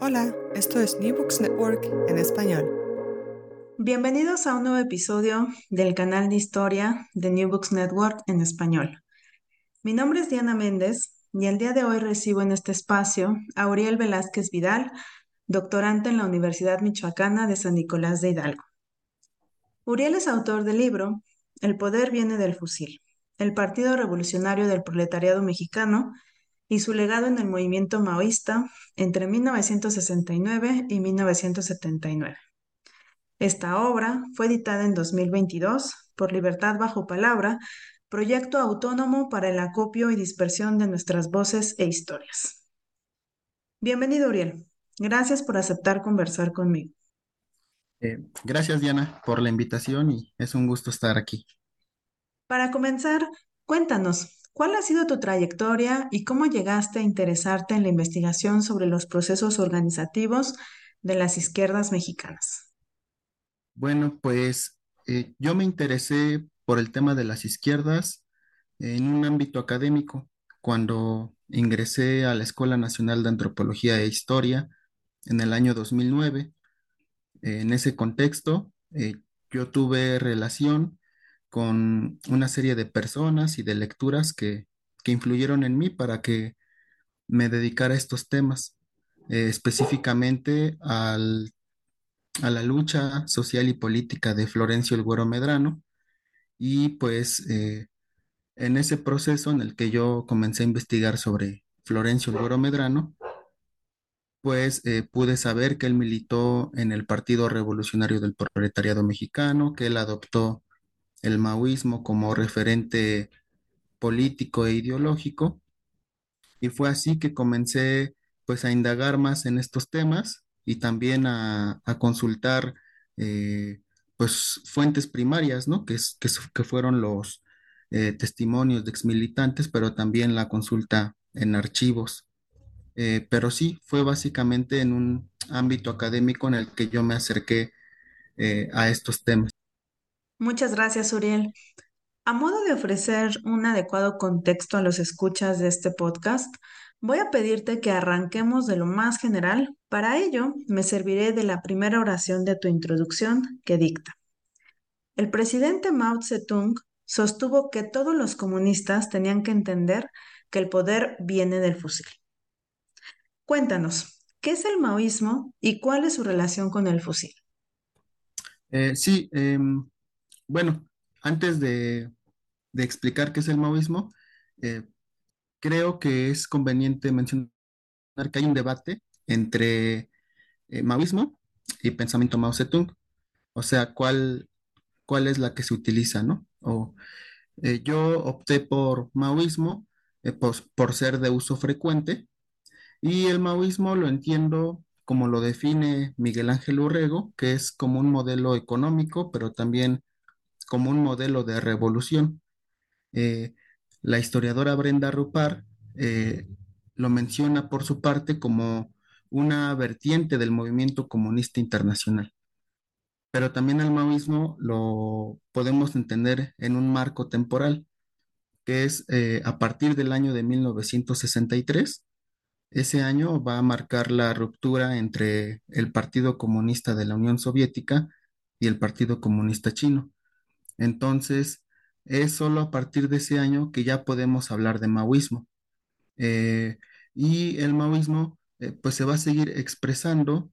Hola, esto es New Books Network en español. Bienvenidos a un nuevo episodio del canal de historia de New Books Network en español. Mi nombre es Diana Méndez y el día de hoy recibo en este espacio a Uriel Velázquez Vidal, doctorante en la Universidad Michoacana de San Nicolás de Hidalgo. Uriel es autor del libro El poder viene del fusil, el Partido Revolucionario del Proletariado Mexicano y su legado en el movimiento maoísta entre 1969 y 1979. Esta obra fue editada en 2022 por Libertad Bajo Palabra, proyecto autónomo para el acopio y dispersión de nuestras voces e historias. Bienvenido, Uriel. Gracias por aceptar conversar conmigo. Eh, gracias, Diana, por la invitación y es un gusto estar aquí. Para comenzar, cuéntanos, ¿Cuál ha sido tu trayectoria y cómo llegaste a interesarte en la investigación sobre los procesos organizativos de las izquierdas mexicanas? Bueno, pues eh, yo me interesé por el tema de las izquierdas en un ámbito académico cuando ingresé a la Escuela Nacional de Antropología e Historia en el año 2009. En ese contexto, eh, yo tuve relación con una serie de personas y de lecturas que, influyeron en mí para que me dedicara a estos temas, eh, específicamente al, a la lucha social y política de Florencio el Güero Medrano. Y pues eh, en ese proceso en el que yo comencé a investigar sobre Florencio el Güero Medrano, pues eh, pude saber que él militó en el Partido Revolucionario del Proletariado Mexicano, que él adoptó el maoísmo como referente político e ideológico. Y fue así que comencé pues a indagar más en estos temas y también a, consultar eh, pues fuentes primarias, ¿no? Que, que, fueron los eh, testimonios de exmilitantes, pero también la consulta en archivos. Eh, pero sí, fue básicamente en un ámbito académico en el que yo me acerqué a estos temas. Muchas gracias, Uriel. A modo de ofrecer un adecuado contexto a los escuchas de este podcast, voy a pedirte que arranquemos de lo más general. Para ello, me serviré de la primera oración de tu introducción que dicta. El presidente Mao Zedong sostuvo que todos los comunistas tenían que entender que el poder viene del fusil. Cuéntanos, ¿qué es el maoísmo y cuál es su relación con el fusil? Eh, sí, em, bueno, antes de, explicar qué es el maoísmo, eh, creo que es conveniente mencionar que hay un debate entre eh, maoísmo y pensamiento Mao Zedong. O sea, cuál, cuál es la que se utiliza, ¿no? O, eh, yo opté por maoísmo por ser de uso frecuente y el maoísmo lo entiendo como lo define Miguel Ángel Urrego, que es como un modelo económico, pero también como un modelo de revolución. Eh, la historiadora Brenda Rupar eh, lo menciona por su parte como una vertiente del movimiento comunista internacional. Pero también el maoísmo lo podemos entender en un marco temporal, que es eh, a partir del año de 1963. Ese año va a marcar la ruptura entre el Partido Comunista de la Unión Soviética y el Partido Comunista Chino. Entonces, es solo a partir de ese año que ya podemos hablar de maoísmo. Eh, y el maoísmo, eh, pues se va a seguir expresando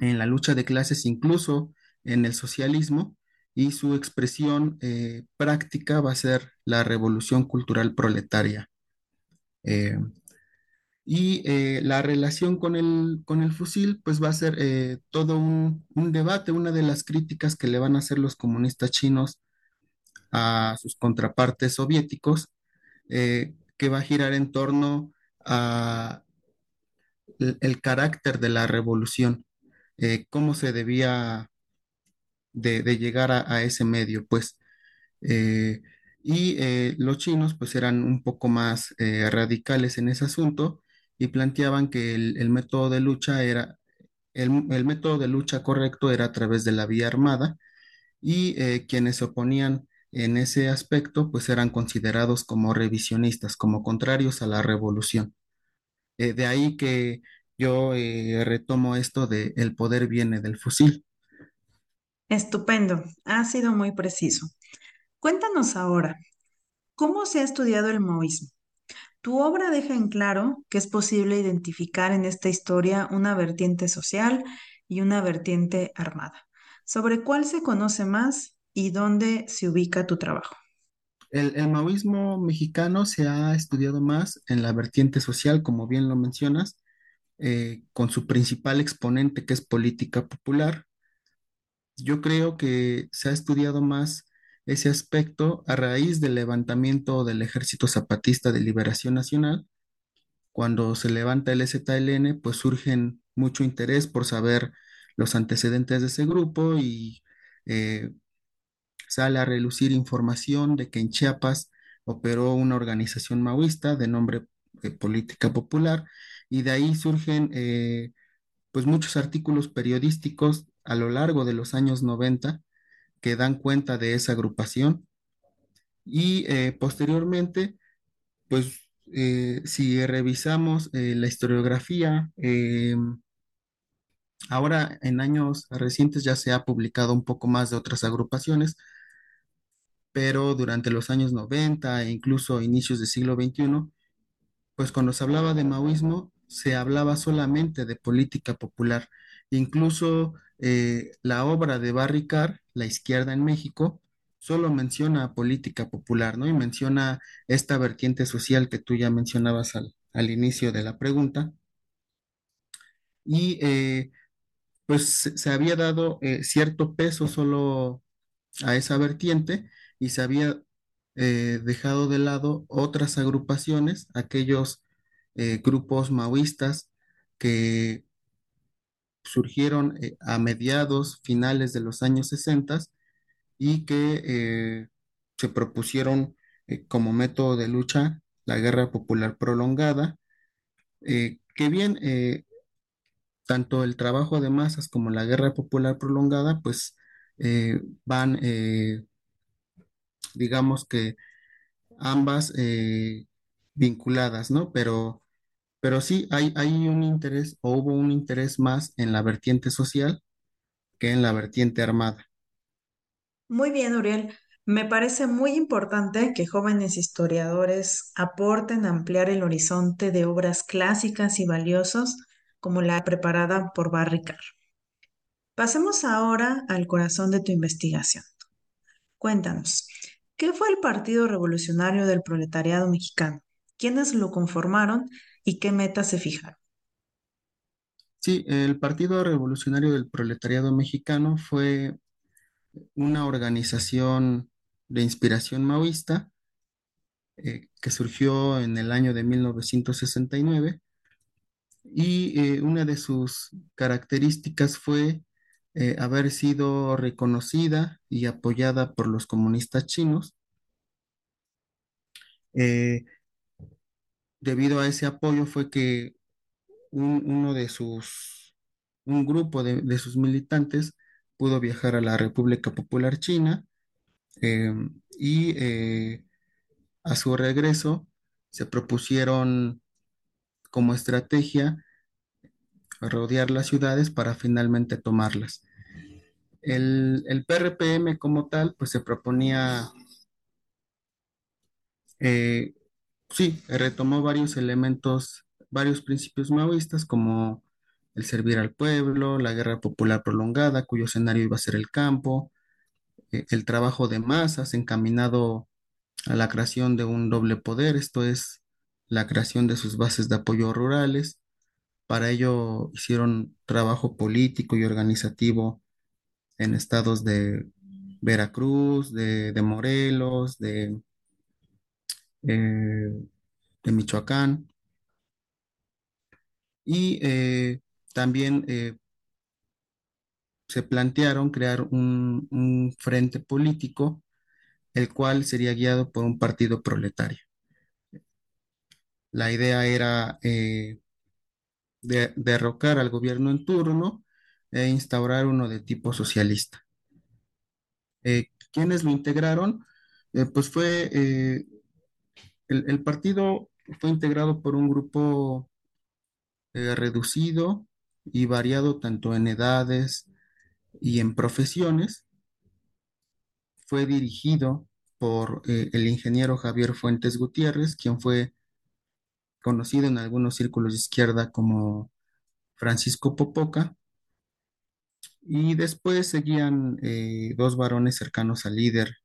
en la lucha de clases, incluso en el socialismo, y su expresión eh, práctica va a ser la revolución cultural proletaria. Y eh, la relación con el, con el fusil, pues va a ser eh, todo un, debate, una de las críticas que le van a hacer los comunistas chinos a sus contrapartes soviéticos, eh, que va a girar en torno a el, carácter de la revolución, cómo se debía de, de llegar a, a ese medio, pues. y los chinos pues eran un poco más radicales en ese asunto y planteaban que el, método de lucha era, el, el método de lucha correcto era a través de la vía armada y eh, quienes se oponían en ese aspecto pues eran considerados como revisionistas, como contrarios a la revolución. Eh, de ahí que yo eh, retomo esto de el poder viene del fusil. Estupendo, ha sido muy preciso. Cuéntanos ahora, ¿cómo se ha estudiado el maoísmo? Tu obra deja en claro que es posible identificar en esta historia una vertiente social y una vertiente armada. ¿Sobre cuál se conoce más y dónde se ubica tu trabajo? El, maoísmo mexicano se ha estudiado más en la vertiente social, como bien lo mencionas, eh, con su principal exponente que es política popular. Yo creo que se ha estudiado más ese aspecto a raíz del levantamiento del Ejército Zapatista de Liberación Nacional. Cuando se levanta el ZLN, pues surgen mucho interés por saber los antecedentes de ese grupo y eh, sale a relucir información de que en Chiapas operó una organización maoísta de nombre eh, Política Popular y de ahí surgen eh, pues muchos artículos periodísticos a lo largo de los años 90 que dan cuenta de esa agrupación y eh, posteriormente pues eh, si revisamos eh, la historiografía ahora en años recientes ya se ha publicado un poco más de otras agrupaciones pero durante los años 90 e incluso inicios del siglo XXI, pues cuando se hablaba de maoísmo, se hablaba solamente de política popular. Incluso eh, la obra de Barry Carr, La izquierda en México, solo menciona política popular, ¿no? Y menciona esta vertiente social que tú ya mencionabas al, al inicio de la pregunta. Y eh, pues se había dado eh, cierto peso solo a esa vertiente y se había dejado de lado otras agrupaciones, aquellos grupos maoístas que surgieron eh, a mediados, finales de los años 60 y que eh, se propusieron eh, como método de lucha la guerra popular prolongada, que bien, tanto el trabajo de masas como la guerra popular prolongada, pues van, digamos que ambas vinculadas, ¿no? Pero, pero sí hay, un interés o hubo un interés más en la vertiente social que en la vertiente armada. Muy bien, Uriel. Me parece muy importante que jóvenes historiadores aporten a ampliar el horizonte de obras clásicas y valiosas como la preparada por Barry Carr. Pasemos ahora al corazón de tu investigación. Cuéntanos, ¿qué fue el Partido Revolucionario del Proletariado Mexicano? ¿Quiénes lo conformaron y qué metas se fijaron? Sí, el Partido Revolucionario del Proletariado Mexicano fue una organización de inspiración maoísta eh, que surgió en el año de 1969 y eh, una de sus características fue eh, haber sido reconocida y apoyada por los comunistas chinos. Debido a ese apoyo fue que un- uno de sus, un grupo de, de sus militantes pudo viajar a la República Popular China eh, y eh, a su regreso se propusieron como estrategia rodear las ciudades para finalmente tomarlas. El, el PRPM como tal, pues se proponía, eh, sí, retomó varios elementos, varios principios maoístas como el servir al pueblo, la guerra popular prolongada, cuyo escenario iba a ser el campo, eh, el trabajo de masas encaminado a la creación de un doble poder, esto es la creación de sus bases de apoyo rurales. Para ello hicieron trabajo político y organizativo en estados de Veracruz, de, de Morelos, de, eh, de Michoacán. y eh, también eh, se plantearon crear un, frente político, el cual sería guiado por un partido proletario. La idea era de- derrocar al gobierno en turno e instaurar uno de tipo socialista. ¿quiénes lo integraron? Pues fue el, partido fue integrado por un grupo eh, reducido y variado tanto en edades y en profesiones. Fue dirigido por eh, el ingeniero Javier Fuentes Gutiérrez, quien fue conocido en algunos círculos de izquierda como Francisco Popoca, y después seguían eh, dos varones cercanos al líder,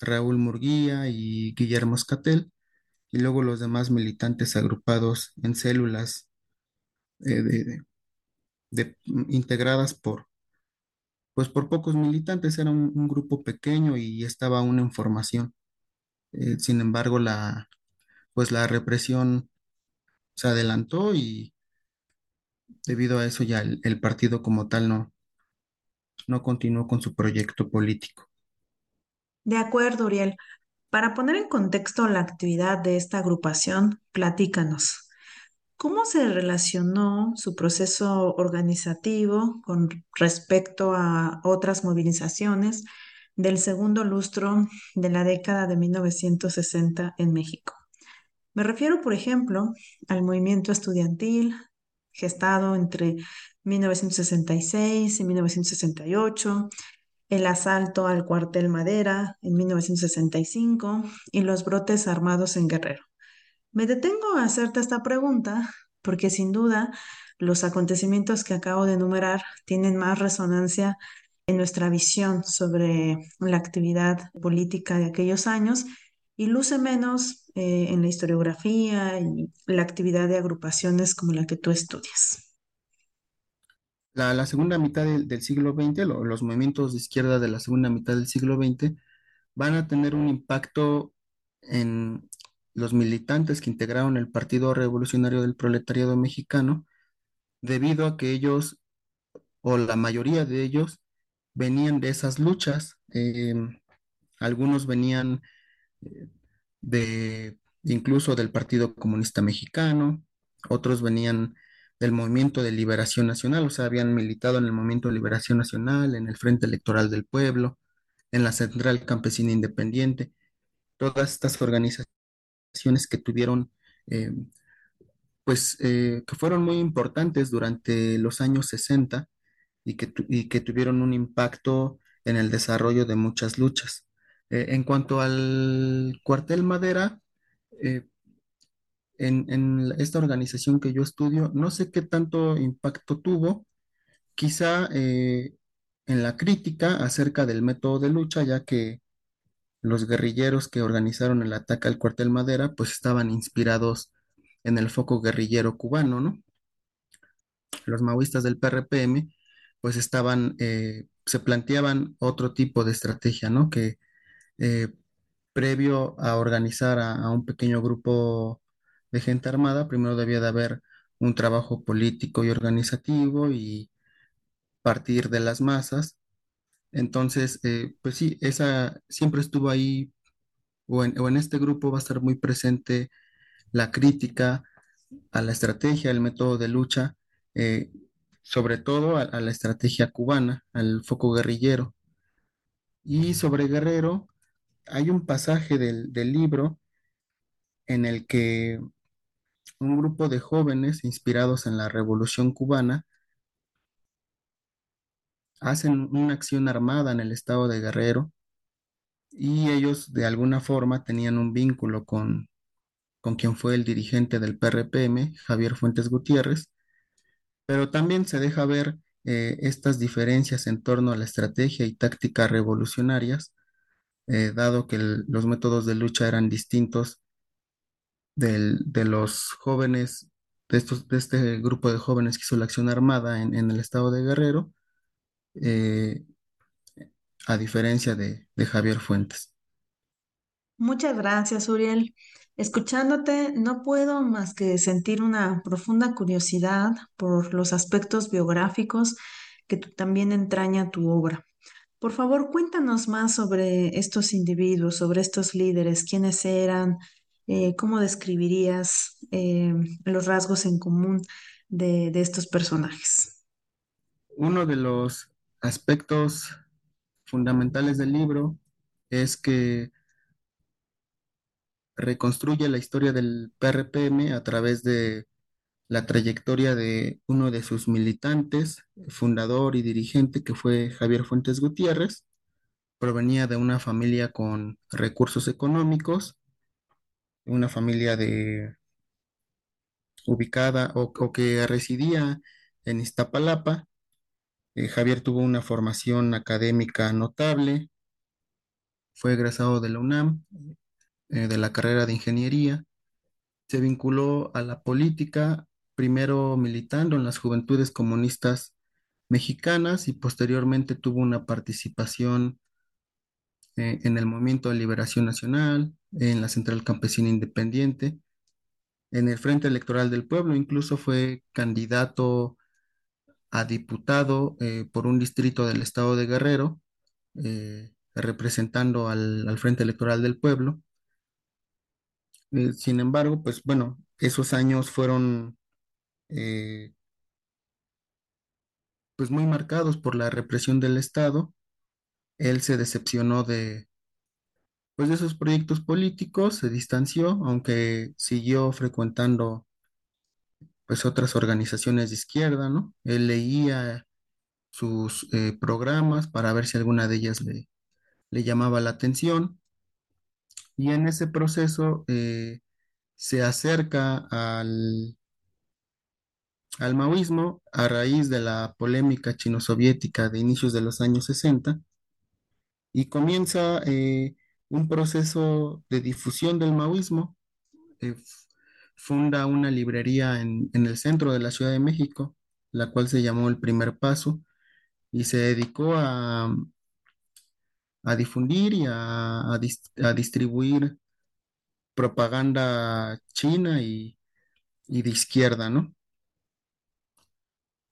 Raúl Murguía y Guillermo Escatel, y luego los demás militantes agrupados en células eh, de- integradas por, pues por pocos militantes, era un, grupo pequeño y estaba aún en formación. Eh, sin embargo, la, pues la represión se adelantó y debido a eso ya el, el partido como tal no, no continuó con su proyecto político. De acuerdo, Uriel. Para poner en contexto la actividad de esta agrupación, platícanos. ¿Cómo se relacionó su proceso organizativo con respecto a otras movilizaciones del segundo lustro de la década de 1960 en México? Me refiero, por ejemplo, al movimiento estudiantil gestado entre 1966 y 1968, el asalto al cuartel Madera en 1965 y los brotes armados en Guerrero. Me detengo a hacerte esta pregunta porque sin duda los acontecimientos que acabo de enumerar tienen más resonancia en nuestra visión sobre la actividad política de aquellos años y luce menos eh, en la historiografía y la actividad de agrupaciones como la que tú estudias. La, segunda mitad del, del siglo XX, lo- los movimientos de izquierda de la segunda mitad del siglo XX, van a tener un impacto en los militantes que integraron el Partido Revolucionario del Proletariado Mexicano, debido a que ellos, o la mayoría de ellos, venían de esas luchas. Em, algunos venían eh, de incluso del Partido Comunista Mexicano, otros venían del Movimiento de Liberación Nacional, o sea, habían militado en el Movimiento de Liberación Nacional, en el Frente Electoral del Pueblo, en la Central Campesina Independiente, todas estas organizaciones que tuvieron, eh, pues, eh, que fueron muy importantes durante los años 60 y que, y que tuvieron un impacto en el desarrollo de muchas luchas. Eh, en cuanto al cuartel Madera, en, esta organización que yo estudio, no sé qué tanto impacto tuvo, quizá eh, en la crítica acerca del método de lucha, ya que los guerrilleros que organizaron el ataque al cuartel Madera, pues estaban inspirados en el foco guerrillero cubano, ¿no? Los maoístas del PRPM, pues estaban, eh, se planteaban otro tipo de estrategia, ¿no? Que eh, previo a organizar a un pequeño grupo de gente armada, primero debía de haber un trabajo político y organizativo y partir de las masas. Entonces, eh, pues sí, esa siempre estuvo ahí, o en, este grupo va a estar muy presente la crítica a la estrategia, al método de lucha, eh, sobre todo a, a la estrategia cubana, al foco guerrillero. Y sobre Guerrero, hay un pasaje del, del libro en el que un grupo de jóvenes inspirados en la Revolución cubana hacen una acción armada en el estado de Guerrero y ellos de alguna forma tenían un vínculo con, con quien fue el dirigente del PRPM, Javier Fuentes Gutiérrez, pero también se deja ver eh, estas diferencias en torno a la estrategia y táctica revolucionarias, eh, dado que los métodos de lucha eran distintos de los jóvenes, de estos, de este grupo de jóvenes que hizo la acción armada en, en el estado de Guerrero, eh, a diferencia de, de Javier Fuentes. Muchas gracias, Uriel. Escuchándote, no puedo más que sentir una profunda curiosidad por los aspectos biográficos que también entraña tu obra. Por favor, cuéntanos más sobre estos individuos, sobre estos líderes, quiénes eran, eh, cómo describirías eh, los rasgos en común de, de estos personajes. Uno de los aspectos fundamentales del libro es que reconstruye la historia del PRPM a través de la trayectoria de uno de sus militantes, fundador y dirigente, que fue Javier Fuentes Gutiérrez. Provenía de una familia con recursos económicos, una familia de ubicada o, que residía en Iztapalapa. Eh, Javier tuvo una formación académica notable, fue egresado de la UNAM, eh, de la carrera de ingeniería Se vinculó a la política, primero militando en las Juventudes Comunistas Mexicanas y posteriormente tuvo una participación eh, en el Movimiento de Liberación Nacional, en la Central Campesina Independiente, en el Frente Electoral del Pueblo, incluso fue candidato a diputado eh, por un distrito del estado de Guerrero, eh, representando al, Frente Electoral del Pueblo. Sin embargo, pues bueno, esos años fueron pues muy marcados por la represión del Estado. Él se decepcionó de, pues, de esos proyectos políticos, se distanció, aunque siguió frecuentando pues otras organizaciones de izquierda, ¿no? Él leía sus eh, programas para ver si alguna de ellas le, le llamaba la atención y en ese proceso eh, se acerca al, al maoísmo a raíz de la polémica chino-soviética de inicios de los años 60 y comienza eh, un proceso de difusión del maoísmo. Eh, funda una librería en, el centro de la Ciudad de México, la cual se llamó El Primer Paso, y se dedicó a, a difundir y a, a distribuir propaganda china y, y de izquierda, ¿no?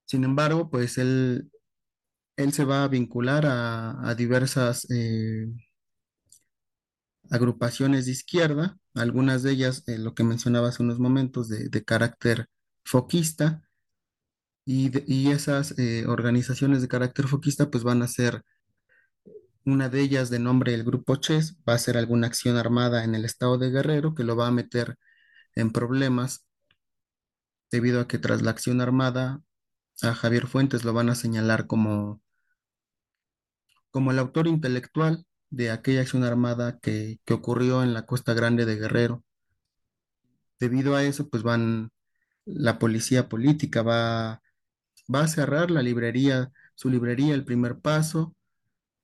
Sin embargo, pues él, él se va a vincular a, diversas eh, agrupaciones de izquierda, algunas de ellas, eh, lo que mencionaba hace unos momentos, de, carácter foquista, y, y esas eh, organizaciones de carácter foquista pues van a ser, una de ellas de nombre el Grupo Chess, va a ser alguna acción armada en el estado de Guerrero que lo va a meter en problemas debido a que tras la acción armada a Javier Fuentes lo van a señalar como, como el autor intelectual de aquella acción armada que, ocurrió en la Costa Grande de Guerrero. Debido a eso, pues van, la policía política va, va a cerrar la librería, su librería, el primer paso,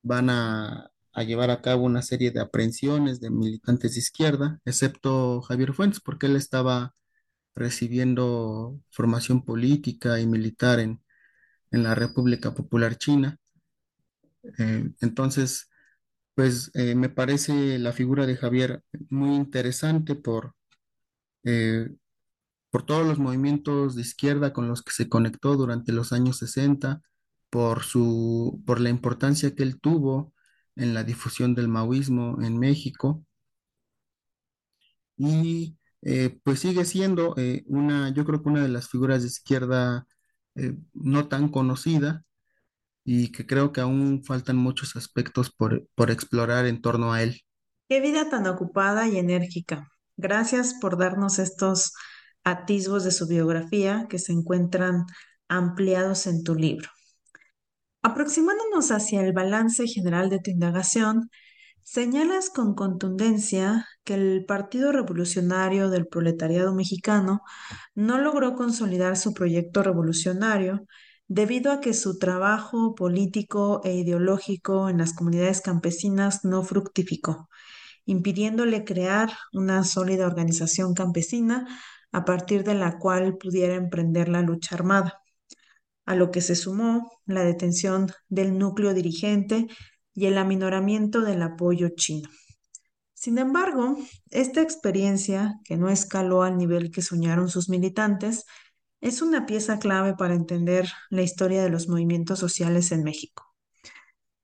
van a, a llevar a cabo una serie de aprehensiones de militantes de izquierda, excepto Javier Fuentes, porque él estaba recibiendo formación política y militar en, en la República Popular China. Eh, entonces, pues eh, me parece la figura de Javier muy interesante por, eh, por todos los movimientos de izquierda con los que se conectó durante los años 60, por su, por la importancia que él tuvo en la difusión del maoísmo en México. Y pues sigue siendo una, yo creo que una de las figuras de izquierda no tan conocida y que creo que aún faltan muchos aspectos por, por explorar en torno a él. Qué vida tan ocupada y enérgica. Gracias por darnos estos atisbos de su biografía que se encuentran ampliados en tu libro. Aproximándonos hacia el balance general de tu indagación, señalas con contundencia que el Partido Revolucionario del Proletariado Mexicano no logró consolidar su proyecto revolucionario debido a que su trabajo político e ideológico en las comunidades campesinas no fructificó, impidiéndole crear una sólida organización campesina a partir de la cual pudiera emprender la lucha armada a lo que se sumó la detención del núcleo dirigente y el aminoramiento del apoyo chino. Sin embargo, esta experiencia, que no escaló al nivel que soñaron sus militantes, es una pieza clave para entender la historia de los movimientos sociales en México.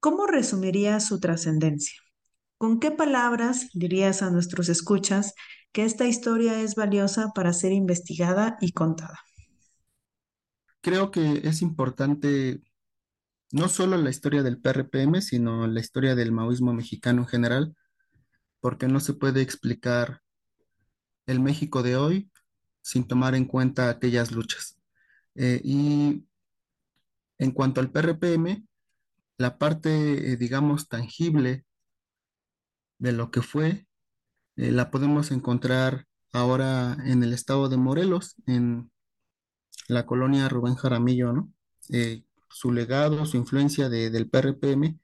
¿Cómo resumirías su trascendencia? ¿Con qué palabras dirías a nuestros escuchas que esta historia es valiosa para ser investigada y contada? Creo que es importante no solo la historia del PRPM, sino la historia del maoísmo mexicano en general, porque no se puede explicar el México de hoy sin tomar en cuenta aquellas luchas. Eh, y en cuanto al PRPM, la parte, eh, digamos, tangible de lo que fue, eh, la podemos encontrar ahora en el estado de Morelos, en la colonia Rubén Jaramillo, ¿no? Su legado, su influencia de- del PRPM,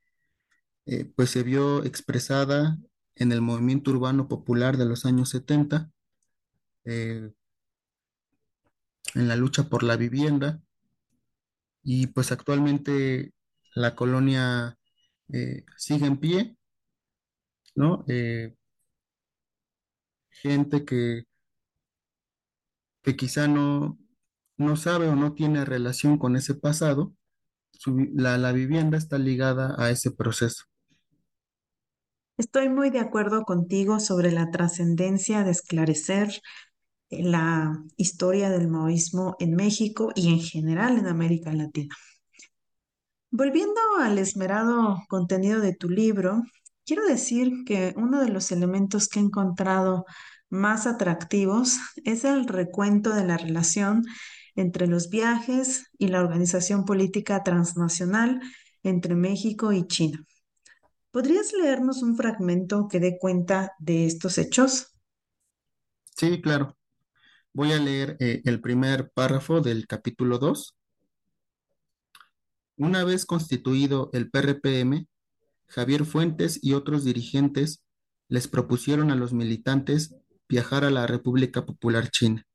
pues se vio expresada en el movimiento urbano popular de los años 70, eh, en la lucha por la vivienda, y pues actualmente la colonia eh, sigue en pie, ¿no? Eh, gente que, que quizá no, no sabe o no tiene relación con ese pasado, la, la vivienda está ligada a ese proceso. Estoy muy de acuerdo contigo sobre la trascendencia de esclarecer la historia del maoísmo en México y en general en América Latina. Volviendo al esmerado contenido de tu libro, quiero decir que uno de los elementos que he encontrado más atractivos es el recuento de la relación entre los viajes y la organización política transnacional entre México y China. ¿Podrías leernos un fragmento que dé cuenta de estos hechos? Sí, claro. Voy a leer eh, el primer párrafo del capítulo 2. Una vez constituido el PRPM, Javier Fuentes y otros dirigentes les propusieron a los militantes viajar a la República Popular China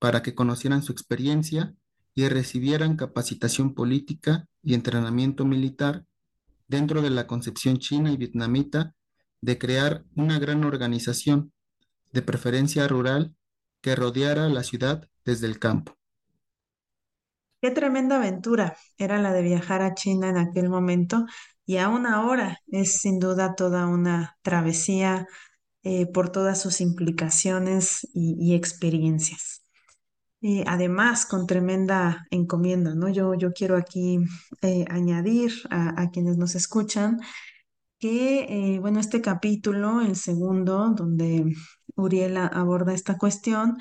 para que conocieran su experiencia y recibieran capacitación política y entrenamiento militar dentro de la concepción china y vietnamita de crear una gran organización, de preferencia rural, que rodeara la ciudad desde el campo. Qué tremenda aventura era la de viajar a China en aquel momento y aún ahora es sin duda toda una travesía eh, por todas sus implicaciones y, experiencias. Además, con tremenda encomienda, ¿no? Yo, yo quiero aquí eh, añadir a quienes nos escuchan que, eh, bueno, este capítulo, el segundo, donde Uriela aborda esta cuestión,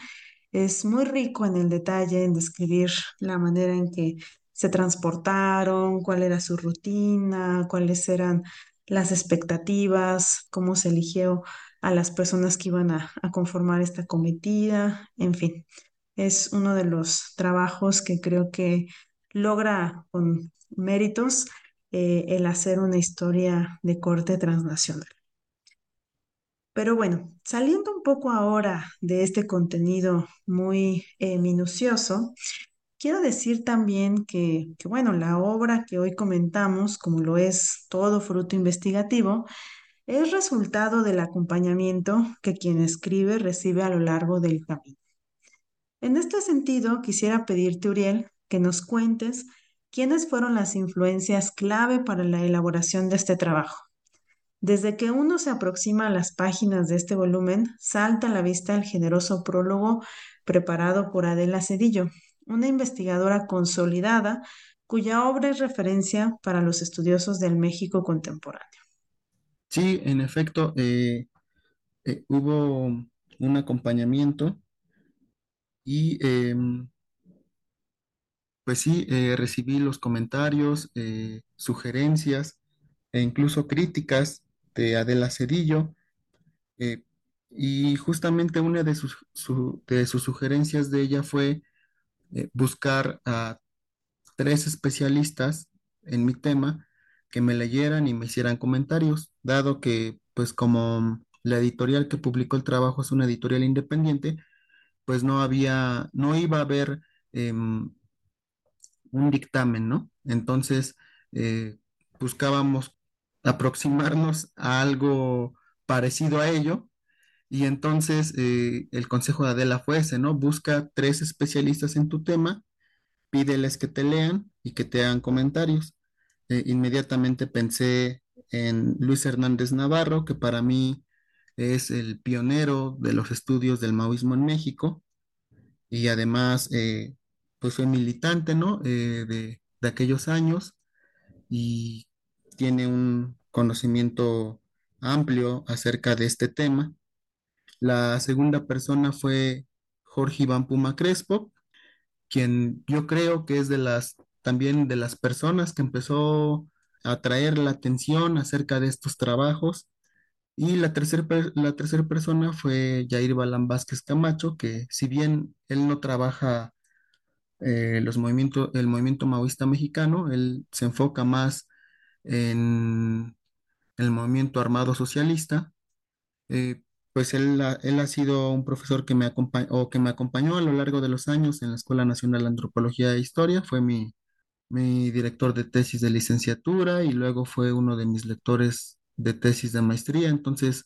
es muy rico en el detalle, en describir la manera en que se transportaron, cuál era su rutina, cuáles eran las expectativas, cómo se eligió a las personas que iban a, a conformar esta comitiva, en fin. Es uno de los trabajos que creo que logra con méritos eh, el hacer una historia de corte transnacional. Pero bueno, saliendo un poco ahora de este contenido muy eh, minucioso, quiero decir también que, que, bueno, la obra que hoy comentamos, como lo es todo fruto investigativo, es resultado del acompañamiento que quien escribe recibe a lo largo del camino. En este sentido, quisiera pedirte, Uriel, que nos cuentes quiénes fueron las influencias clave para la elaboración de este trabajo. Desde que uno se aproxima a las páginas de este volumen, salta a la vista el generoso prólogo preparado por Adela Cedillo, una investigadora consolidada cuya obra es referencia para los estudiosos del México contemporáneo. Sí, en efecto, eh, eh, hubo un acompañamiento y em, pues sí, eh, recibí los comentarios, eh, sugerencias e incluso críticas de Adela Cedillo. eh, y justamente una de sus, su- de sus sugerencias de ella fue buscar a tres especialistas en mi tema que me leyeran y me hicieran comentarios, dado que pues como la editorial que publicó el trabajo es una editorial independiente, pues no había, no iba a haber em, un dictamen, ¿no? Entonces, eh, buscábamos aproximarnos a algo parecido a ello. Y entonces eh, el consejo de Adela fue ese, ¿no? Busca tres especialistas en tu tema, pídeles que te lean y que te hagan comentarios. Eh, inmediatamente pensé en Luis Hernández Navarro, que para mí es el pionero de los estudios del maoísmo en México y además eh, pues fue militante, ¿no? Eh, de, de aquellos años y tiene un conocimiento amplio acerca de este tema. La segunda persona fue Jorge Iván Puma Crespo, quien yo creo que es de las también de las personas que empezó a atraer la atención acerca de estos trabajos. Y la tercera la tercera persona fue Jair Balán Vázquez Camacho, que si bien él no trabaja eh, los movimientos, el movimiento maoísta mexicano, él se enfoca más en el movimiento armado socialista. eh, pues él, él ha sido un profesor que me acompañó, que me acompañó a lo largo de los años en la Escuela Nacional de Antropología e Historia. Fue mi, mi director de tesis de licenciatura y luego fue uno de mis lectores de tesis de maestría. Entonces,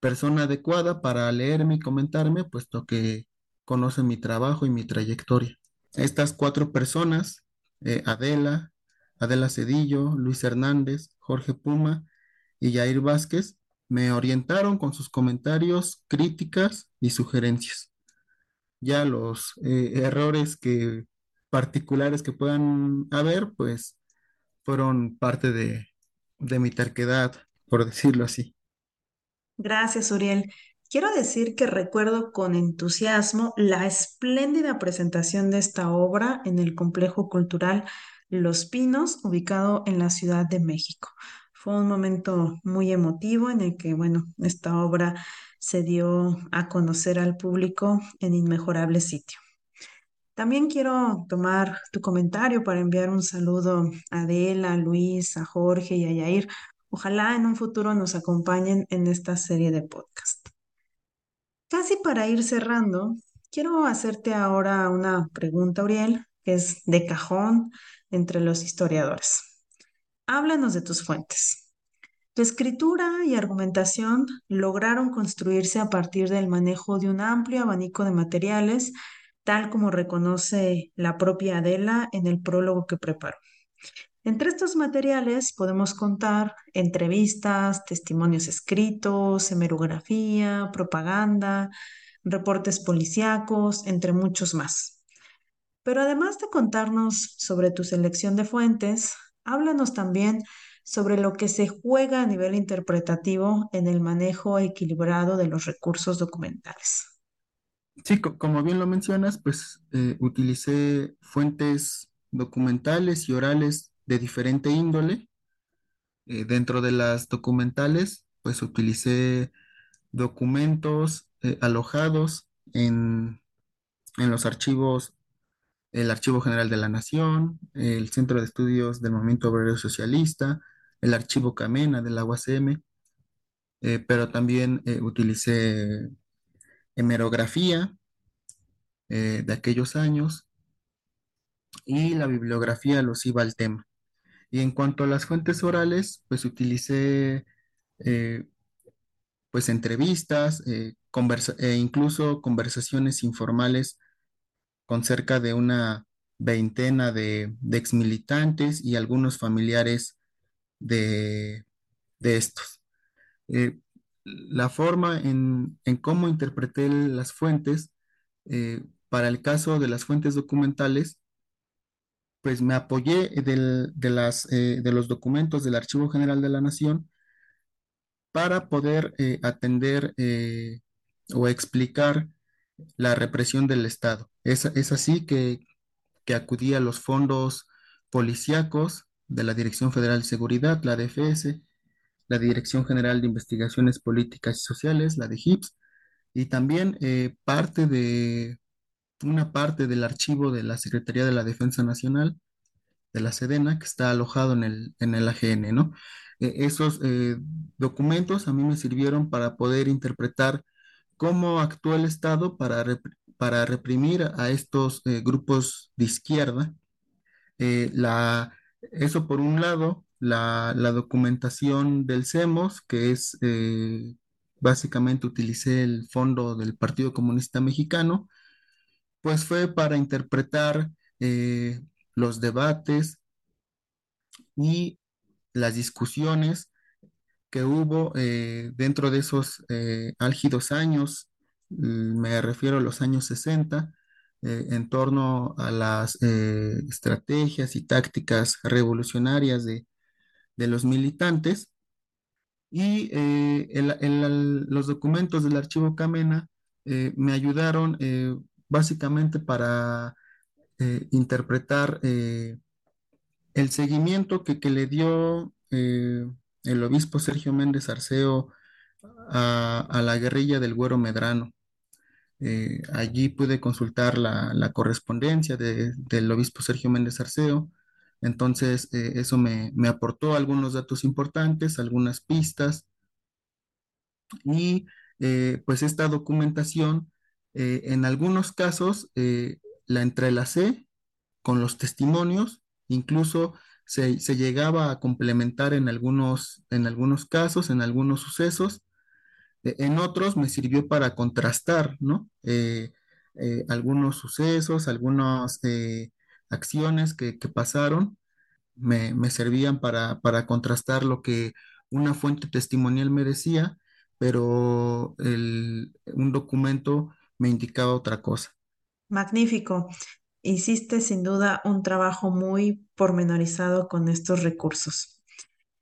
persona adecuada para leerme y comentarme, puesto que conoce mi trabajo y mi trayectoria. Estas cuatro personas, eh, Adela, Adela Cedillo, Luis Hernández, Jorge Puma y Jair Vázquez, me orientaron con sus comentarios, críticas y sugerencias. Ya los eh, errores que particulares que puedan haber, pues fueron parte de, de mi terquedad, por decirlo así. Gracias, Uriel. Quiero decir que recuerdo con entusiasmo la espléndida presentación de esta obra en el Complejo Cultural Los Pinos, ubicado en la Ciudad de México. Fue un momento muy emotivo en el que, bueno, esta obra se dio a conocer al público en inmejorable sitio. También quiero tomar tu comentario para enviar un saludo a Adela, a Luis, a Jorge y a Yair. Ojalá en un futuro nos acompañen en esta serie de podcast. Casi para ir cerrando, quiero hacerte ahora una pregunta, Uriel, que es de cajón entre los historiadores. Háblanos de tus fuentes. Tu escritura y argumentación lograron construirse a partir del manejo de un amplio abanico de materiales, tal como reconoce la propia Adela en el prólogo que preparó. Entre estos materiales podemos contar entrevistas, testimonios escritos, hemerografía, propaganda, reportes policíacos, entre muchos más. Pero además de contarnos sobre tu selección de fuentes, háblanos también sobre lo que se juega a nivel interpretativo en el manejo equilibrado de los recursos documentales. Sí, co- como bien lo mencionas, pues eh, utilicé fuentes documentales y orales de diferente índole. Eh, dentro de las documentales, pues utilicé documentos eh, alojados en, en los archivos, el Archivo General de la Nación, el Centro de Estudios del Movimiento Obrero Socialista, el Archivo Camena de la UACM, eh, pero también utilicé hemerografía de aquellos años y la bibliografía alusiva al tema. Y en cuanto a las fuentes orales, pues utilicé eh, pues entrevistas eh, e incluso conversaciones informales con cerca de una veintena de, de exmilitantes y algunos familiares de, de estos. Eh, la forma en, en cómo interpreté las fuentes, para el caso de las fuentes documentales, pues me apoyé eh, de los documentos del Archivo General de la Nación para poder eh, atender eh, o explicar la represión del Estado. Es, así que, acudí a los fondos policíacos de la Dirección Federal de Seguridad, la DFS, la Dirección General de Investigaciones Políticas y Sociales, la de HIPS, y también parte de una parte del archivo de la Secretaría de la Defensa Nacional de la Sedena, que está alojado en el, en el AGN, ¿no? E- esos eh, documentos a mí me sirvieron para poder interpretar cómo actuó el Estado para, para reprimir a estos eh, grupos de izquierda. Eh, la, eso por un lado, la, la documentación del CEMOS, que es básicamente utilicé el fondo del Partido Comunista Mexicano, pues fue para interpretar eh, los debates y las discusiones que hubo eh, dentro de esos eh, álgidos años, me refiero a los años 60, eh, en torno a las estrategias y tácticas revolucionarias de, de los militantes. Y los documentos del archivo Camena me ayudaron básicamente para interpretar el seguimiento que, que le dio eh, el obispo Sergio Méndez Arceo a, a la guerrilla del Güero Medrano. Eh, allí pude consultar la, la correspondencia de- del obispo Sergio Méndez Arceo. Entonces, eh, eso me, me aportó algunos datos importantes, algunas pistas y eh, pues esta documentación, eh, en algunos casos, eh, la entrelacé con los testimonios, incluso se, se llegaba a complementar en algunos, en algunos casos, en algunos sucesos, E- en otros me sirvió para contrastar, ¿no? Eh, eh, algunos sucesos, algunas eh, acciones que, que pasaron, me, me servían para, para contrastar lo que una fuente testimonial me decía, pero el- un documento me indicaba otra cosa. Magnífico. Hiciste sin duda un trabajo muy pormenorizado con estos recursos.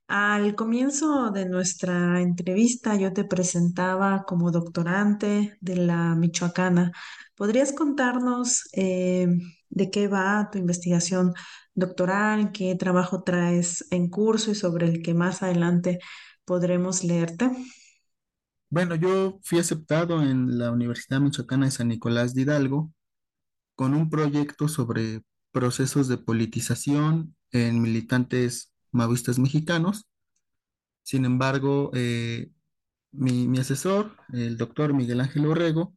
Al comienzo de nuestra entrevista yo te presentaba como doctorante de la Michoacana. ¿Podrías contarnos eh, de qué va tu investigación doctoral, qué trabajo traes en curso y sobre el que más adelante podremos leerte? Bueno, yo fui aceptado en la Universidad Michoacana de San Nicolás de Hidalgo con un proyecto sobre procesos de politización en militantes maoístas mexicanos. Sin embargo, eh, mi, asesor, el doctor Miguel Ángel Orrego,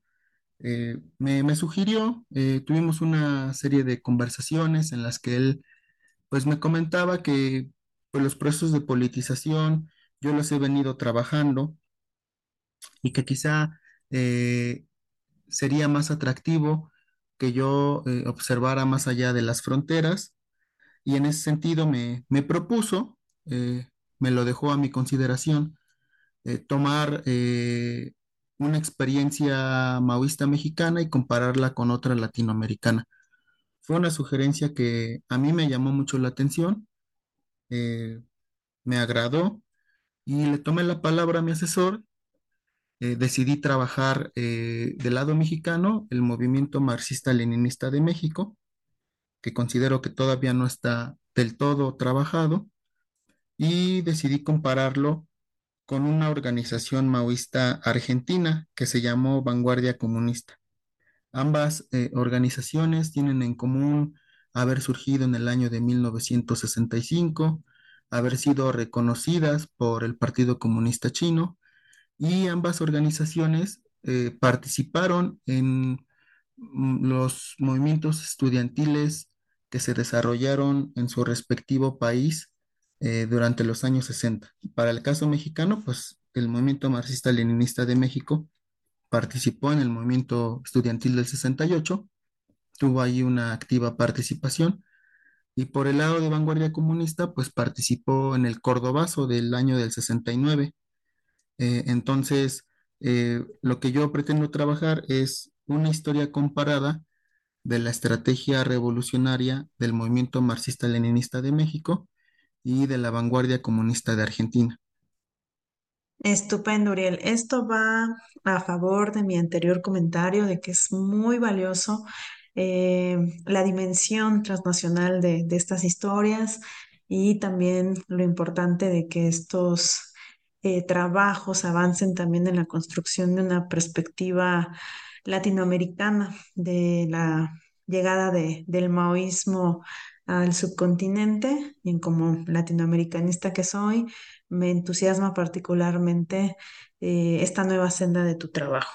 eh, me, me sugirió, eh, tuvimos una serie de conversaciones en las que él pues me comentaba que pues, los procesos de politización yo los he venido trabajando y que quizá eh, sería más atractivo que yo eh, observara más allá de las fronteras y en ese sentido me, me propuso, eh, me lo dejó a mi consideración, tomar una experiencia maoísta mexicana y compararla con otra latinoamericana. Fue una sugerencia que a mí me llamó mucho la atención, me agradó y le tomé la palabra a mi asesor. Eh, decidí trabajar eh, del lado mexicano, el movimiento marxista-leninista de México, que considero que todavía no está del todo trabajado, y decidí compararlo con una organización maoísta argentina que se llamó Vanguardia Comunista. Ambas eh, organizaciones tienen en común haber surgido en el año de 1965, haber sido reconocidas por el Partido Comunista Chino y ambas organizaciones eh, participaron en mm, los movimientos estudiantiles que se desarrollaron en su respectivo país eh, durante los años 60. Para el caso mexicano, pues el movimiento marxista-leninista de México participó en el movimiento estudiantil del 68, tuvo ahí una activa participación, y por el lado de vanguardia comunista, pues participó en el Cordobazo del año del 69. Eh, entonces, eh, lo que yo pretendo trabajar es una historia comparada de la estrategia revolucionaria del movimiento marxista-leninista de México y de la vanguardia comunista de Argentina. Estupendo, Uriel. Esto va a favor de mi anterior comentario de que es muy valioso eh, la dimensión transnacional de, de estas historias y también lo importante de que estos eh, trabajos avancen también en la construcción de una perspectiva latinoamericana de la llegada de- del maoísmo al subcontinente y como latinoamericanista que soy me entusiasma particularmente eh, esta nueva senda de tu trabajo.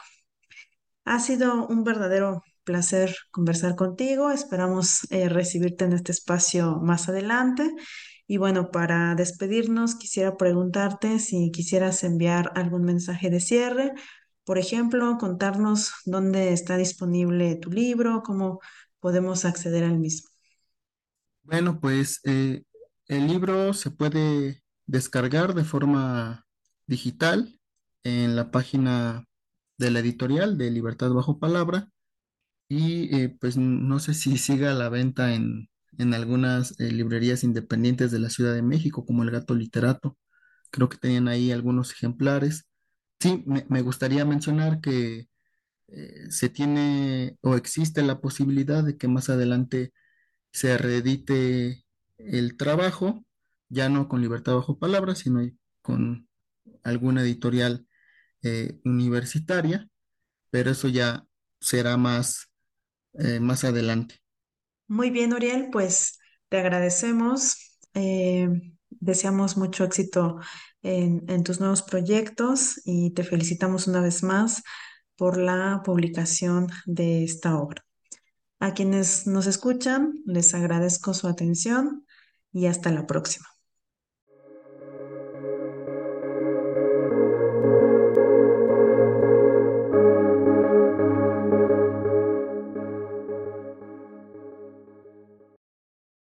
Ha sido un verdadero placer conversar contigo. Esperamos eh, recibirte en este espacio más adelante Y bueno, para despedirnos, quisiera preguntarte si quisieras enviar algún mensaje de cierre, por ejemplo, contarnos dónde está disponible tu libro, cómo podemos acceder al mismo. Bueno, pues eh, el libro se puede descargar de forma digital en la página de la editorial de Libertad Bajo Palabra y eh, pues no sé si siga la venta en, en algunas eh, librerías independientes de la Ciudad de México, como El Gato Literato. Creo que tenían ahí algunos ejemplares. Sí, me, gustaría mencionar que eh, se tiene o existe la posibilidad de que más adelante se reedite el trabajo, ya no con Libertad Bajo Palabra, sino con alguna editorial eh, universitaria, pero eso ya será más, más adelante. Muy bien, Uriel, pues te agradecemos. eh, deseamos mucho éxito en, en tus nuevos proyectos y te felicitamos una vez más por la publicación de esta obra. A quienes nos escuchan, les agradezco su atención y hasta la próxima.